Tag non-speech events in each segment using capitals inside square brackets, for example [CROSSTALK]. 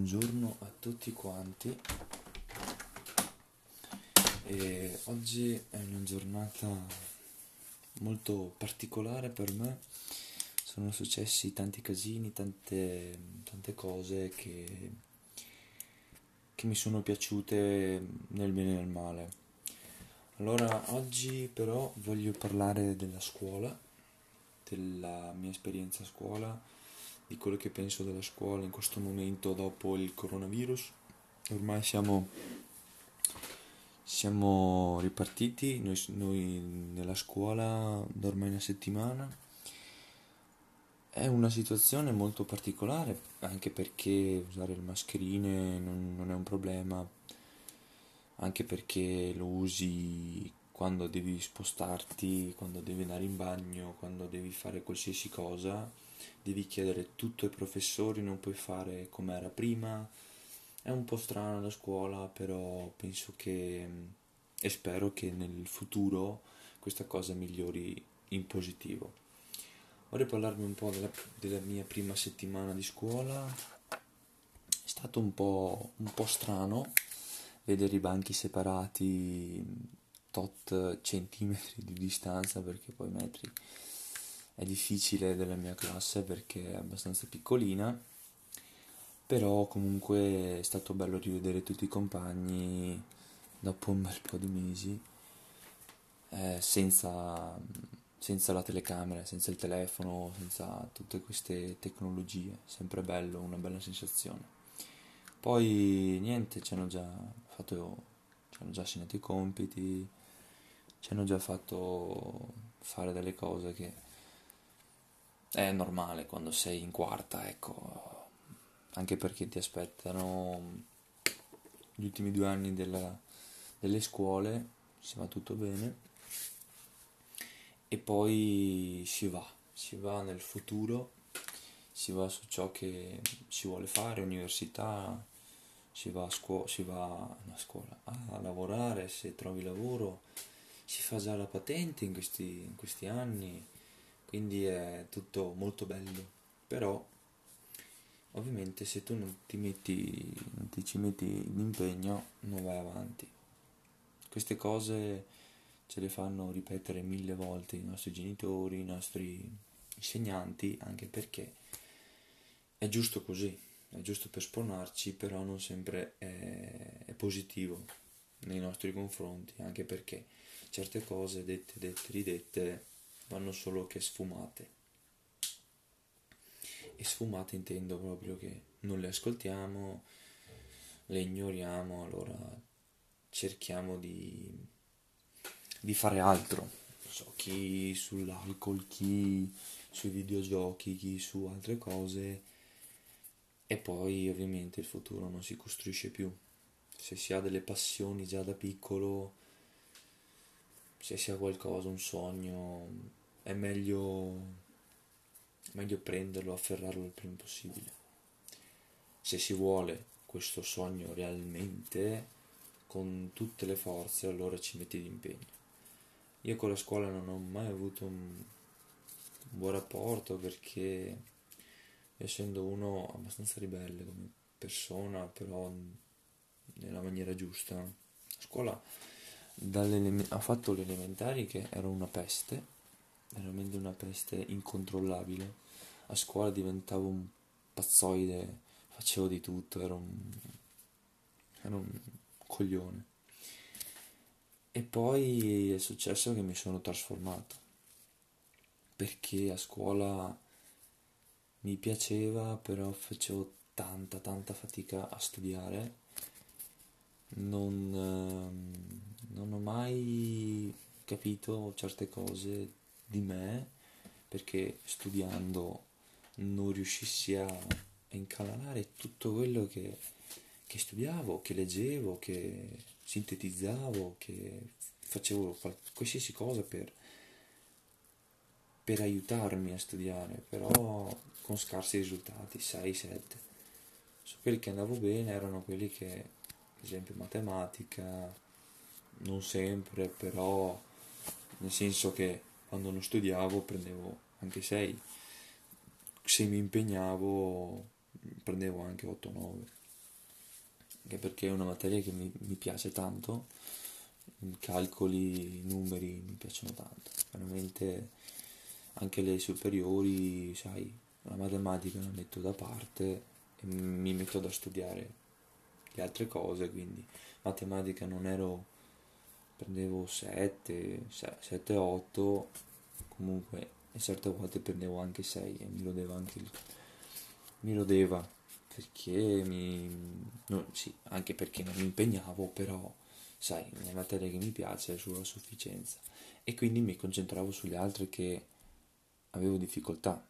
Buongiorno a tutti quanti. E oggi è una giornata molto particolare per me. Sono successi tanti casini, tante, tante cose che, che mi sono piaciute nel bene e nel male. Allora, oggi però voglio parlare della scuola, della mia esperienza a scuola di quello che penso della scuola in questo momento dopo il coronavirus. Ormai siamo, siamo ripartiti, noi, noi nella scuola da ormai una settimana. È una situazione molto particolare, anche perché usare le mascherine non, non è un problema, anche perché lo usi quando devi spostarti, quando devi andare in bagno, quando devi fare qualsiasi cosa devi chiedere tutto ai professori, non puoi fare come era prima. È un po' strano la scuola, però penso che e spero che nel futuro questa cosa migliori in positivo. Vorrei parlarvi un po' della, della mia prima settimana di scuola. È stato un po', un po' strano vedere i banchi separati tot centimetri di distanza perché poi metri è difficile della mia classe perché è abbastanza piccolina, però comunque è stato bello rivedere tutti i compagni dopo un bel po' di mesi, eh, senza, senza la telecamera, senza il telefono, senza tutte queste tecnologie, sempre bello, una bella sensazione. Poi niente, ci hanno già fatto, ci hanno già assegnato i compiti, ci hanno già fatto fare delle cose che è normale quando sei in quarta, ecco, anche perché ti aspettano gli ultimi due anni della, delle scuole, si va tutto bene, e poi si va, si va nel futuro, si va su ciò che si vuole fare, università, si va a, scuola, si va a, scuola, a lavorare, se trovi lavoro, si fa già la patente in questi, in questi anni quindi è tutto molto bello. Però ovviamente se tu non ti metti non ti ci metti l'impegno non vai avanti. Queste cose ce le fanno ripetere mille volte i nostri genitori i nostri insegnanti anche perché è giusto così. È giusto per spronarci però non sempre è, è positivo nei nostri confronti anche perché certe cose dette dette ridette vanno solo che sfumate. E sfumate intendo proprio che non le ascoltiamo, le ignoriamo, allora cerchiamo di, di fare altro. Non so, chi sull'alcol, chi sui videogiochi, chi su altre cose. E poi ovviamente il futuro non si costruisce più. Se si ha delle passioni già da piccolo, se si ha qualcosa, un sogno, è meglio, meglio prenderlo, afferrarlo il prima possibile. Se si vuole questo sogno realmente con tutte le forze, allora ci metti d'impegno. Io con la scuola non ho mai avuto un, buon rapporto perché essendo uno abbastanza ribelle come persona, però nella maniera giusta, a scuola ha fatto le elementari che ero una peste veramente una peste incontrollabile. A scuola diventavo un pazzoide, facevo di tutto, ero un, ero un coglione. E poi è successo che mi sono trasformato, perché a scuola mi piaceva, però facevo tanta, tanta fatica a studiare. Non, ehm, non ho mai capito certe cose di me perché studiando non riuscissi a incanalare tutto quello che, che studiavo, che leggevo, che sintetizzavo, che facevo qualsiasi cosa per, per aiutarmi a studiare, però con scarsi risultati, 6-7. Su quelli che andavo bene erano quelli che, ad esempio, matematica, non sempre, però nel senso che quando non studiavo prendevo anche 6, se mi impegnavo prendevo anche 8-9. anche perché è una materia che mi, mi piace tanto, i calcoli, i numeri mi piacciono tanto, veramente anche le superiori, sai, la matematica la metto da parte e mi metto da studiare le altre cose, quindi matematica non ero, prendevo 7, 7, 8, comunque e certe volte prendevo anche 6 e mi rodeva anche il, mi rodeva perché mi, no, sì, anche perché non mi impegnavo, però sai, una materia che mi piace è sulla sufficienza e quindi mi concentravo sulle altre che avevo difficoltà.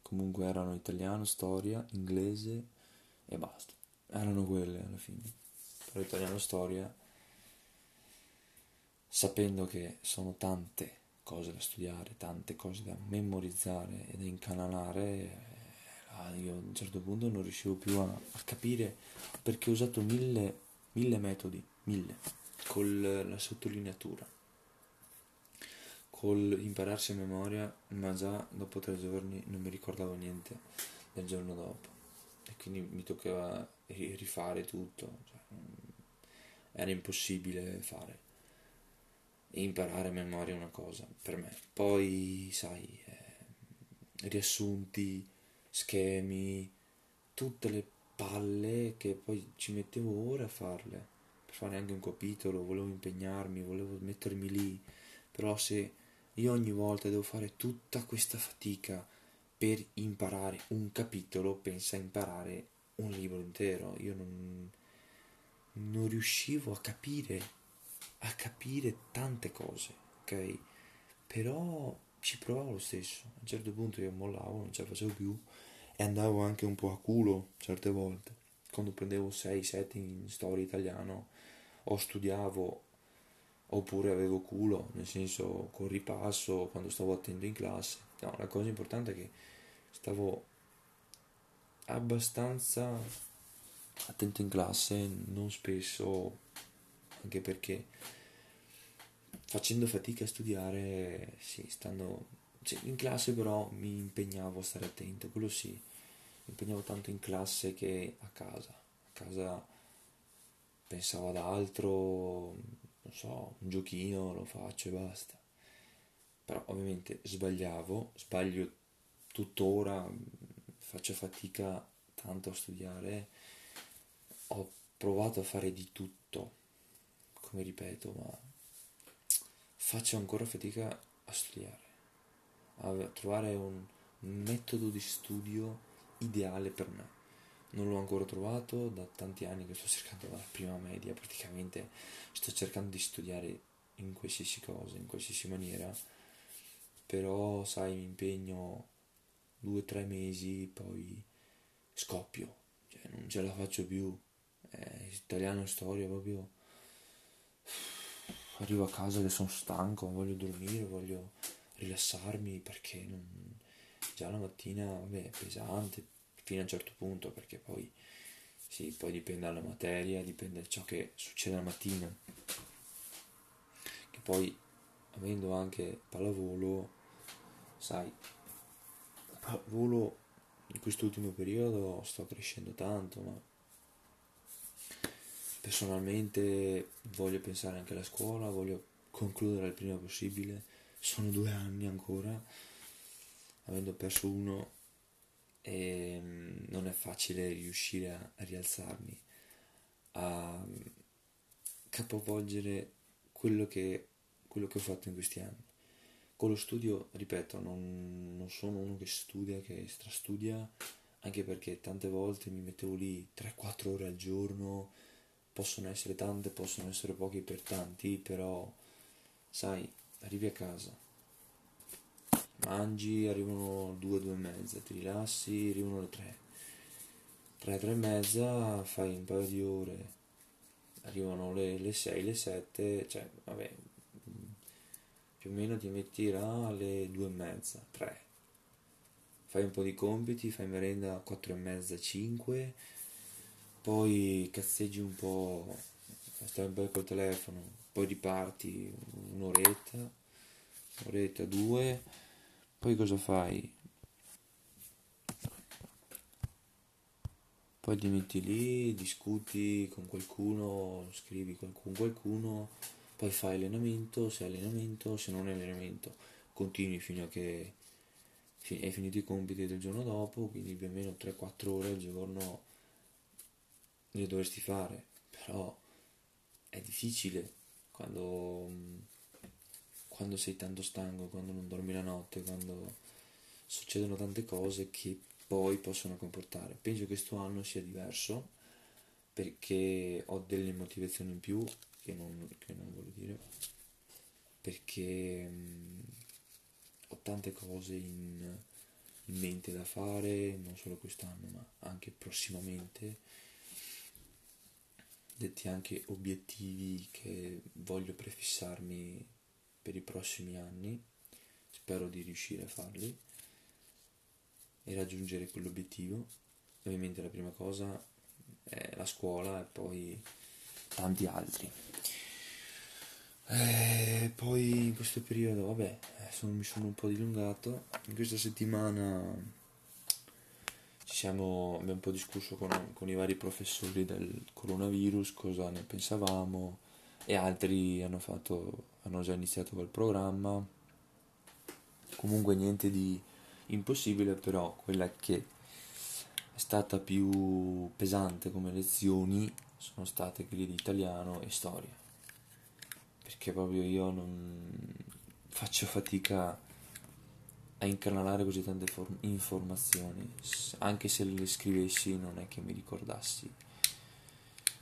Comunque erano italiano, storia, inglese e basta. Erano quelle alla fine. Però italiano, storia, sapendo che sono tante cose da studiare, tante cose da memorizzare e da incanalare, eh, io a un certo punto non riuscivo più a, a capire perché ho usato mille, mille metodi, mille, con la sottolineatura, col impararsi a memoria, ma già dopo tre giorni non mi ricordavo niente del giorno dopo. E quindi mi toccava rifare tutto, cioè, era impossibile fare imparare a memoria una cosa per me. Poi, sai, eh, riassunti, schemi, tutte le palle che poi ci mettevo ore a farle, per fare anche un capitolo, volevo impegnarmi, volevo mettermi lì, però se io ogni volta devo fare tutta questa fatica per imparare un capitolo, pensa a imparare un libro intero, io non, non riuscivo a capire a capire tante cose, ok? Però ci provavo lo stesso. A un certo punto io mollavo, non ce la facevo più e andavo anche un po' a culo certe volte. Quando prendevo 6-7 in storia italiano o studiavo oppure avevo culo, nel senso con ripasso quando stavo attento in classe. No, la cosa importante è che stavo abbastanza attento in classe, non spesso anche perché facendo fatica a studiare, sì, stando cioè, in classe però mi impegnavo a stare attento, quello sì, mi impegnavo tanto in classe che a casa, a casa pensavo ad altro, non so, un giochino lo faccio e basta. Però ovviamente sbagliavo, sbaglio tuttora, faccio fatica tanto a studiare, ho provato a fare di tutto come ripeto, ma faccio ancora fatica a studiare, a trovare un metodo di studio ideale per me. Non l'ho ancora trovato da tanti anni che sto cercando dalla prima media, praticamente sto cercando di studiare in qualsiasi cosa, in qualsiasi maniera, però sai, mi impegno due o tre mesi, poi scoppio, cioè non ce la faccio più. Eh, italiano storia proprio arrivo a casa che sono stanco, voglio dormire, voglio rilassarmi perché non... già la mattina vabbè, è pesante fino a un certo punto perché poi sì, poi dipende dalla materia, dipende da ciò che succede la mattina. Che poi avendo anche pallavolo, sai, pallavolo in quest'ultimo periodo sto crescendo tanto, ma Personalmente voglio pensare anche alla scuola, voglio concludere il prima possibile. Sono due anni ancora, avendo perso uno, e mm, non è facile riuscire a, rialzarmi, a mm, capovolgere quello che, quello che ho fatto in questi anni. Con lo studio, ripeto, non, non sono uno che studia, che strastudia, anche perché tante volte mi mettevo lì 3-4 ore al giorno possono essere tante, possono essere poche per tanti, però sai, arrivi a casa, mangi, arrivano due, due e mezza, ti rilassi, arrivano le tre, tre, tre e mezza, fai un paio di ore, arrivano le, le sei, le sette, cioè, vabbè, più o meno ti metti là alle due e mezza, tre, fai un po' di compiti, fai merenda a quattro e mezza, cinque, poi cazzeggi un po', stai un po' col telefono, poi riparti un'oretta, un'oretta, due, poi cosa fai? poi ti metti lì, discuti con qualcuno, scrivi con qualcuno, poi fai allenamento, se allenamento, se non è allenamento, continui fino a che hai finito i compiti del giorno dopo, quindi più o meno 3-4 ore al giorno le dovresti fare, però è difficile quando, quando sei tanto stanco, quando non dormi la notte, quando succedono tante cose che poi possono comportare. Penso che questo anno sia diverso perché ho delle motivazioni in più che non, che non voglio dire perché mh, ho tante cose in, in mente da fare non solo quest'anno ma anche prossimamente detti anche obiettivi che voglio prefissarmi per i prossimi anni spero di riuscire a farli e raggiungere quell'obiettivo. Ovviamente la prima cosa è la scuola e poi tanti altri. E poi in questo periodo, vabbè, sono, mi sono un po' dilungato. In questa settimana siamo, abbiamo un po' discusso con, con i vari professori del coronavirus, cosa ne pensavamo e altri hanno, fatto, hanno già iniziato col programma. Comunque niente di impossibile, però quella che è stata più pesante come lezioni sono state quelle di italiano e storia. Perché proprio io non faccio fatica a incanalare così tante form- informazioni, anche se le scrivessi non è che mi ricordassi,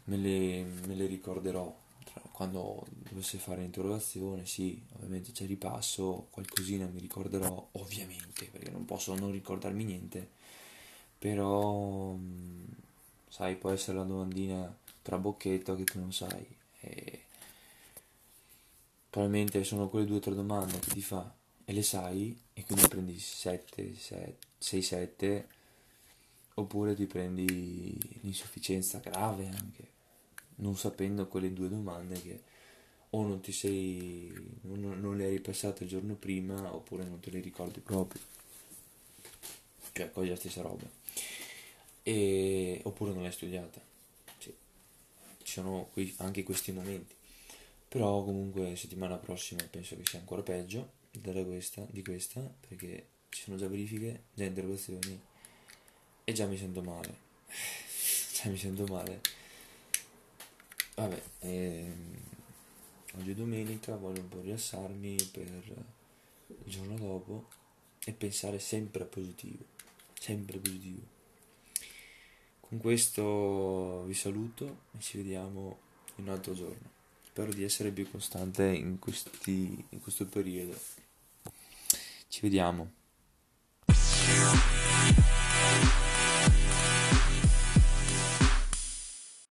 me le, me le ricorderò. Quando dovessi fare l'interrogazione, sì, ovviamente c'è ripasso, qualcosina mi ricorderò, ovviamente, perché non posso non ricordarmi niente, però, mm, sai, può essere la domandina tra bocchetto che tu non sai. E probabilmente sono quelle due o tre domande che ti fa e le sai e quindi prendi 7, 6, 7 oppure ti prendi l'insufficienza grave anche non sapendo quelle due domande che o non ti sei non, non le hai ripassate il giorno prima oppure non te le ricordi proprio. Cioè quasi la stessa roba. E, oppure non l'hai studiata sì. ci sono qui, anche questi momenti. Però comunque settimana prossima penso che sia ancora peggio questa, di questa perché ci sono già verifiche già interrogazioni e già mi sento male [SIGHS] già mi sento male Vabbè, ehm, oggi è domenica, voglio un po' rilassarmi per il giorno dopo e pensare sempre a positivo, sempre positivo. Con questo vi saluto e ci vediamo in un altro giorno. Spero di essere più costante in, questi, in questo periodo. Ci vediamo.